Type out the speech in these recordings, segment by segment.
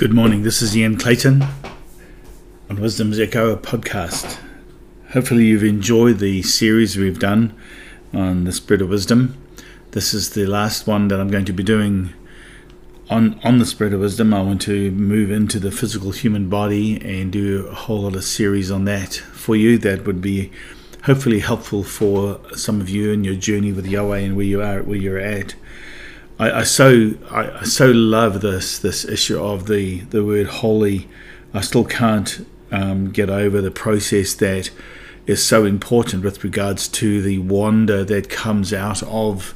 Good morning. This is Ian Clayton on Wisdom's Echo podcast. Hopefully, you've enjoyed the series we've done on the Spirit of Wisdom. This is the last one that I'm going to be doing on on the Spirit of Wisdom. I want to move into the physical human body and do a whole lot of series on that for you. That would be hopefully helpful for some of you in your journey with Yahweh and where you are, where you're at. I, I so I, I, so love this this issue of the the word holy. I still can't um, get over the process that is so important with regards to the wonder that comes out of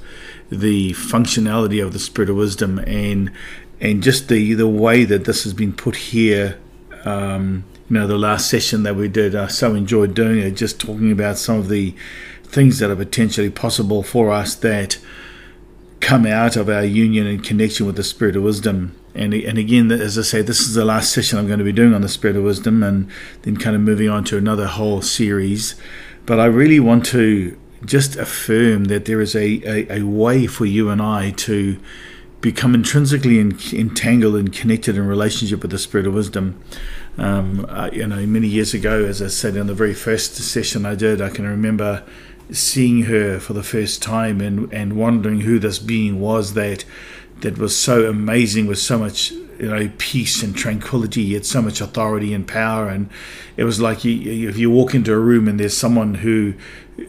the functionality of the spirit of wisdom and and just the the way that this has been put here. Um, you know, the last session that we did, I so enjoyed doing it, just talking about some of the things that are potentially possible for us that come out of our union and connection with the Spirit of Wisdom. And, and again, as I say, this is the last session I'm going to be doing on the Spirit of Wisdom and then kind of moving on to another whole series. But I really want to just affirm that there is a, a, a way for you and I to become intrinsically in, entangled and connected in relationship with the Spirit of Wisdom. Um, you know, many years ago, as I said in the very first session I did, I can remember seeing her for the first time and, and wondering who this being was that that was so amazing with so much you know peace and tranquility yet so much authority and power. And it was like you, if you walk into a room and there's someone who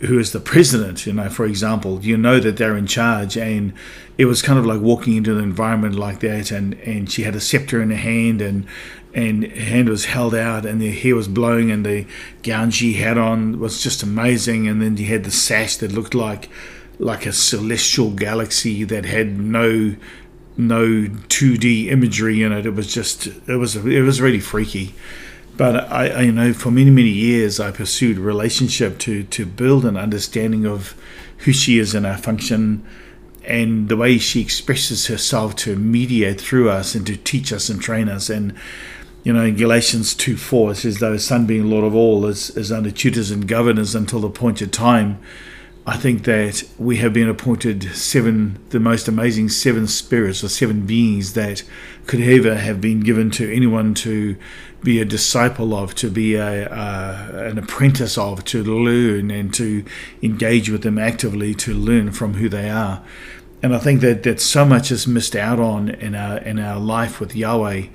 who is the president you know for example you know that they're in charge. And it was kind of like walking into an environment like that and and she had a scepter in her hand and and hand was held out and the hair was blowing and the gown she had on was just amazing and then she had the sash that looked like like a celestial galaxy that had no no 2D imagery in it. It was just it was it was really freaky. But I, I you know for many many years I pursued relationship to to build an understanding of who she is and our function and the way she expresses herself to mediate through us and to teach us and train us and you know, in Galatians 2 4, it says, Though Son being Lord of all is, is under tutors and governors until the appointed time. I think that we have been appointed seven, the most amazing seven spirits or seven beings that could ever have been given to anyone to be a disciple of, to be a, uh, an apprentice of, to learn and to engage with them actively, to learn from who they are. And I think that, that so much is missed out on in our in our life with Yahweh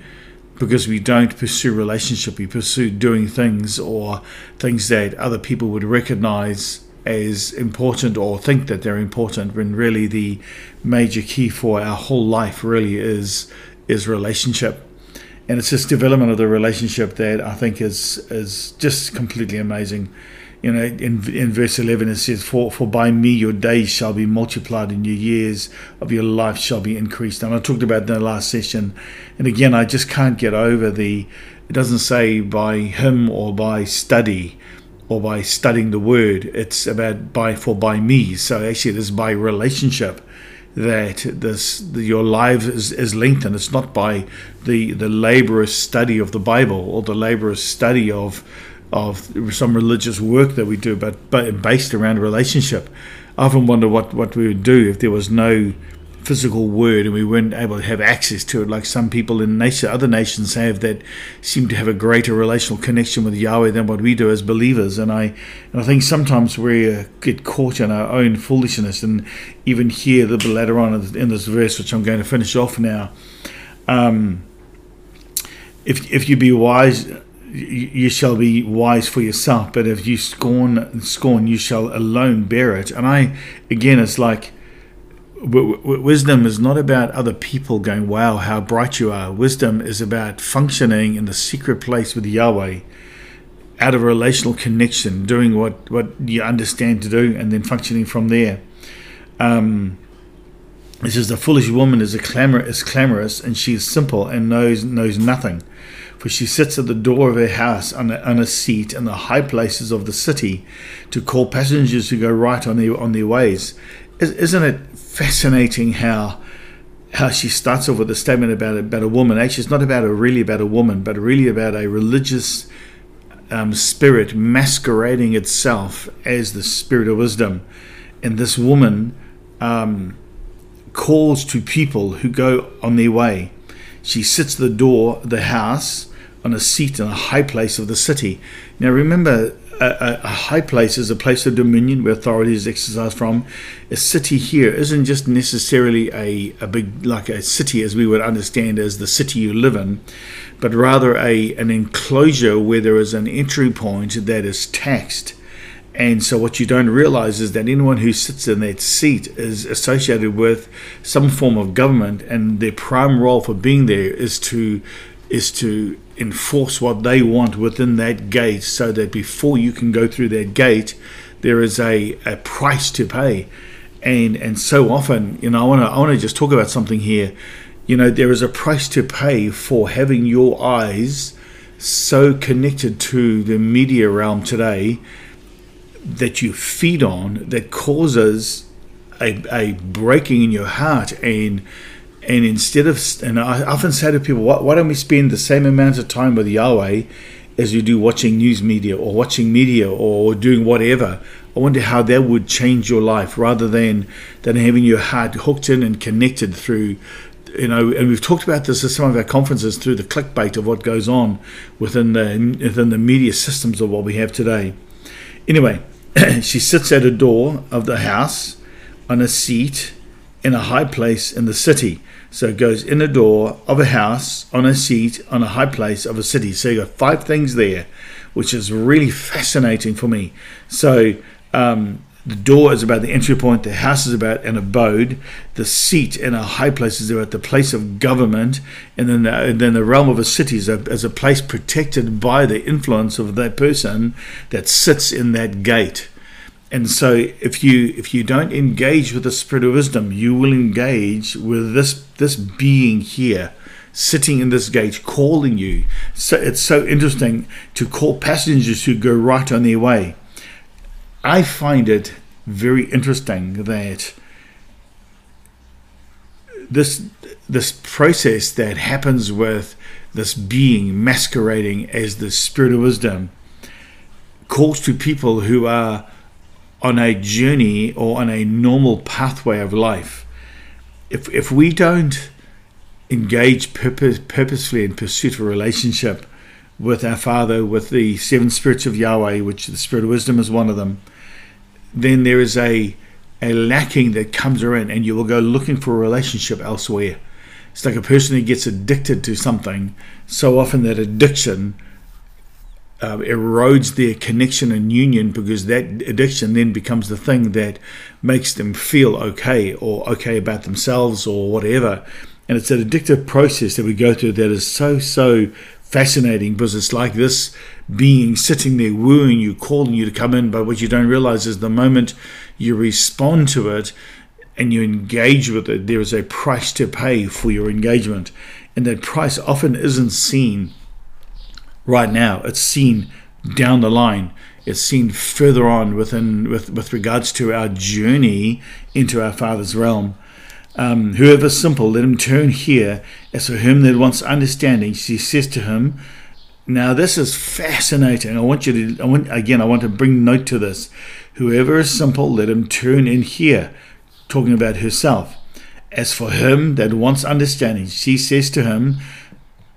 because we don't pursue relationship, we pursue doing things or things that other people would recognize as important or think that they're important when really the major key for our whole life really is is relationship. And it's this development of the relationship that I think is is just completely amazing you know in in verse 11 it says for for by me your days shall be multiplied and your years of your life shall be increased and I talked about in the last session and again I just can't get over the it doesn't say by him or by study or by studying the word. It's about by for by me. So actually, it is by relationship that this the, your life is, is lengthened. It's not by the the laborious study of the Bible or the laborious study of of some religious work that we do, but but based around relationship. I often wonder what what we would do if there was no physical word and we weren't able to have access to it like some people in nation, other nations have that seem to have a greater relational connection with Yahweh than what we do as believers and I and I think sometimes we uh, get caught in our own foolishness and even here a little bit later on in this verse which I'm going to finish off now um, if, if you be wise you shall be wise for yourself but if you scorn scorn you shall alone bear it and I again it's like wisdom is not about other people going, wow, how bright you are. Wisdom is about functioning in the secret place with Yahweh out of relational connection, doing what, what you understand to do, and then functioning from there. Um, says the foolish woman is a clamor is clamorous and she is simple and knows knows nothing, for she sits at the door of her house on a, on a seat in the high places of the city, to call passengers who go right on their on their ways. Isn't it fascinating how how she starts off with a statement about about a woman. Actually, it's not about a really about a woman, but really about a religious um, spirit masquerading itself as the spirit of wisdom. And this woman um, calls to people who go on their way. She sits at the door the house on a seat in a high place of the city. Now remember, a, a, high place is a place of dominion where authority is exercised from. A city here isn't just necessarily a, a big, like a city as we would understand as the city you live in, but rather a an enclosure where there is an entry point that is taxed. And so, what you don't realize is that anyone who sits in that seat is associated with some form of government, and their prime role for being there is to is to enforce what they want within that gate so that before you can go through that gate, there is a, a price to pay. And and so often, you know, I want to I want to just talk about something here. You know, there is a price to pay for having your eyes so connected to the media realm today that you feed on that causes a, a breaking in your heart and and instead of, and I often say to people, why, why don't we spend the same amount of time with Yahweh as you do watching news media or watching media or doing whatever? I wonder how that would change your life rather than than having your heart hooked in and connected through you know, and we've talked about this at some of our conferences through the clickbait of what goes on within the within the media systems of what we have today. Anyway, she sits at a door of the house on a seat in a high place in the city. So it goes in a door of a house, on a seat, on a high place of a city. So you got five things there, which is really fascinating for me. So um, the door is about the entry point, the house is about an abode, the seat in a high place is about the place of government, and then the, and then the realm of a city is a, is a place protected by the influence of that person that sits in that gate and so if you if you don't engage with the spirit of wisdom you will engage with this this being here sitting in this gate calling you. So it's so interesting to call passengers who go right on their way. I find it very interesting that this this process that happens with this being masquerading as the spirit of wisdom calls to people who are on a journey or on a normal pathway of life, if, if we don't engage purpose, purposefully in pursuit of a relationship with our Father, with the seven spirits of Yahweh, which the Spirit of Wisdom is one of them, then there is a a lacking that comes around, and you will go looking for a relationship elsewhere. It's like a person who gets addicted to something so often that addiction uh, erodes their connection and union because that addiction then becomes the thing that makes them feel okay or okay about themselves or whatever. And it's an addictive process that we go through that is so, so fascinating because it's like this being sitting there wooing you, calling you to come in. But what you don't realize is the moment you respond to it and you engage with it, there is a price to pay for your engagement. And that price often isn't seen right now. It's seen down the line. It's seen further on within with, with regards to our journey into our Father's realm. Um, whoever simple, let him turn here. As for him that wants understanding, she says to him, now this is fascinating. I want you to, I want, again, I want to bring note to this. Whoever is simple, let him turn in here, talking about herself. As for him that wants understanding, she says to him,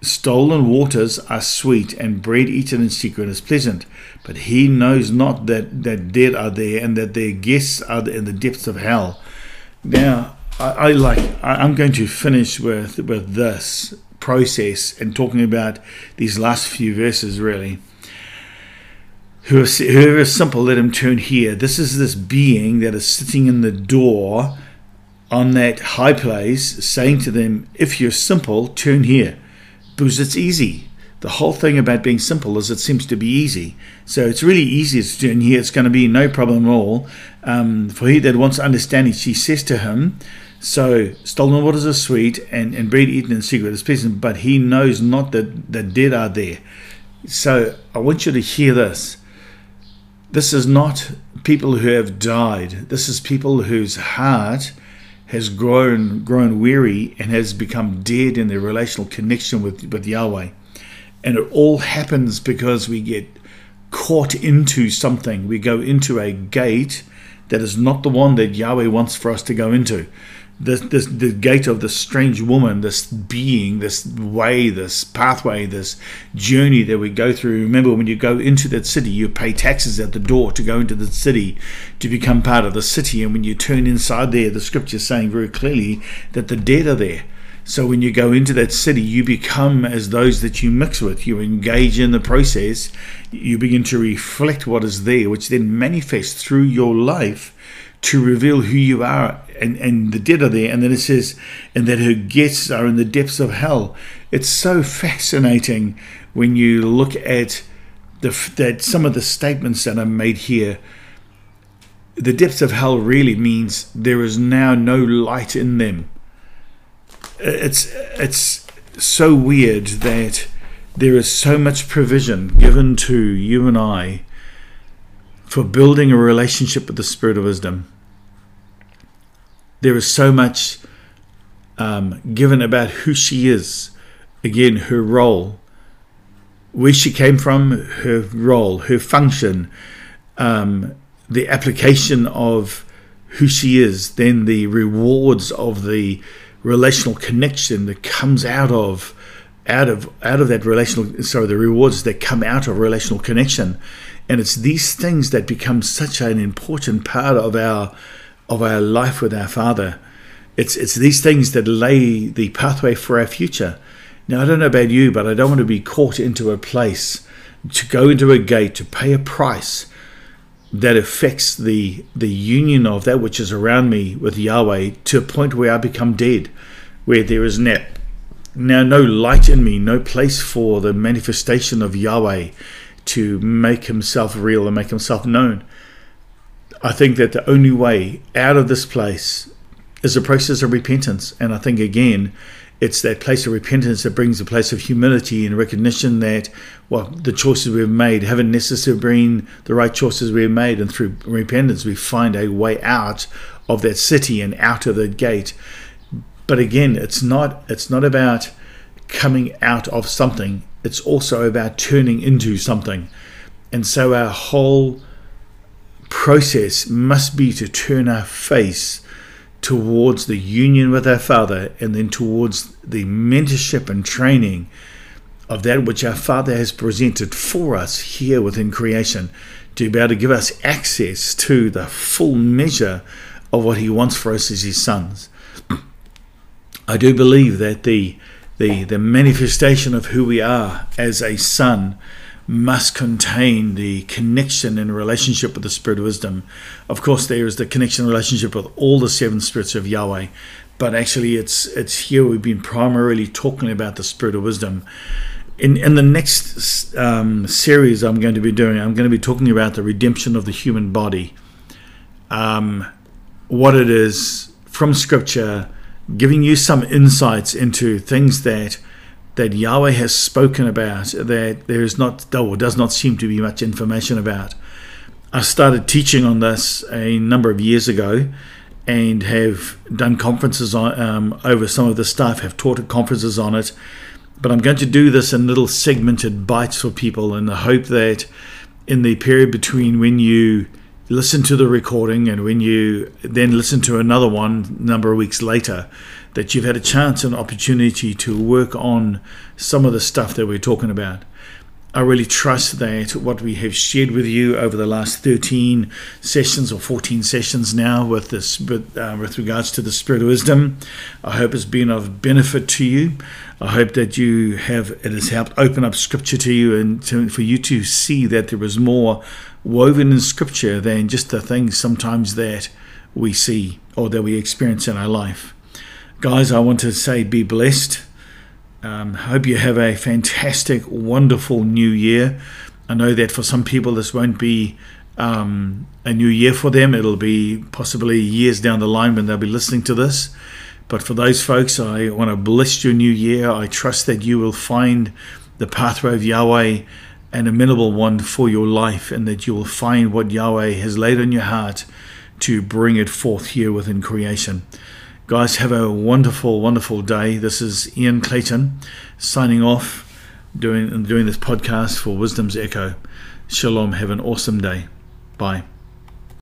Stolen waters are sweet, and bread eaten in secret is pleasant. But he knows not that, that dead are there, and that their guests are in the depths of hell. Now, I, I like. I, I'm going to finish with with this process and talking about these last few verses. Really, whoever is simple, let him turn here. This is this being that is sitting in the door on that high place, saying to them, "If you're simple, turn here." Because it's easy. The whole thing about being simple is it seems to be easy. So it's really easy to do, here it's going to be no problem at all. Um, for he that wants understanding, she says to him, So stolen waters are sweet, and, and bread eaten in secret is pleasant, but he knows not that the dead are there. So I want you to hear this. This is not people who have died. This is people whose heart has grown grown weary and has become dead in their relational connection with, with Yahweh. And it all happens because we get caught into something. We go into a gate that is not the one that Yahweh wants for us to go into. This, this the gate of this strange woman, this being, this way, this pathway, this journey that we go through. Remember, when you go into that city, you pay taxes at the door to go into the city to become part of the city. And when you turn inside there, the scripture is saying very clearly that the dead are there. So when you go into that city, you become as those that you mix with. You engage in the process. You begin to reflect what is there, which then manifests through your life to reveal who you are and, and the dead are there. And then it says and that her guests are in the depths of hell. It's so fascinating when you look at the that some of the statements that are made here. The depths of hell really means there is now no light in them. It's it's so weird that there is so much provision given to you and I for building a relationship with the spirit of wisdom there is so much um, given about who she is. Again, her role, where she came from, her role, her function, um, the application of who she is, then the rewards of the relational connection that comes out of out of out of that relational sorry the rewards that come out of relational connection and it's these things that become such an important part of our of our life with our Father. It's it's these things that lay the pathway for our future. Now I don't know about you, but I don't want to be caught into a place to go into a gate to pay a price that affects the the union of that which is around me with Yahweh to a point where I become dead, where there is net now no light in me, no place for the manifestation of Yahweh to make himself real and make himself known. I think that the only way out of this place is a process of repentance. And I think, again, it's that place of repentance that brings a place of humility and recognition that well, the choices we've made haven't necessarily been the right choices we've made. And through repentance, we find a way out of that city and out of the gate. But again, it's not it's not about coming out of something. It's also about turning into something. And so our whole process must be to turn our face towards the union with our Father and then towards the mentorship and training of that which our Father has presented for us here within creation to be able to give us access to the full measure of what He wants for us as His sons. I do believe that the the, the manifestation of who we are as a son must contain the connection and relationship with the Spirit of wisdom. Of course, there is the connection and relationship with all the seven spirits of Yahweh, but actually, it's it's here we've been primarily talking about the Spirit of wisdom. In in the next um, series I'm going to be doing, I'm going to be talking about the redemption of the human body, um, what it is from Scripture, giving you some insights into things that that Yahweh has spoken about that there is not, or does not seem to be much information about. I started teaching on this a number of years ago and have done conferences on um, over some of the stuff, have taught at conferences on it. But I'm going to do this in little segmented bites for people in the hope that in the period between when you listen to the recording and when you then listen to another one a number of weeks later, that you've had a chance and opportunity to work on some of the stuff that we're talking about. I really trust that what we have shared with you over the last 13 sessions or 14 sessions now with this, with, uh, with regards to the spirit of wisdom, I hope it's been of benefit to you. I hope that you have it has helped open up scripture to you and to, for you to see that there is more woven in scripture than just the things sometimes that we see or that we experience in our life. Guys, I want to say be blessed. Um, hope you have a fantastic, wonderful new year. I know that for some people, this won't be um, a new year for them. It'll be possibly years down the line when they'll be listening to this. But for those folks, I want to bless your new year. I trust that you will find the pathway of Yahweh an amenable one for your life and that you will find what Yahweh has laid on your heart to bring it forth here within creation. Guys, have a wonderful, wonderful day. This is Ian Clayton signing off, doing doing this podcast for Wisdom's Echo. Shalom. Have an awesome day. Bye.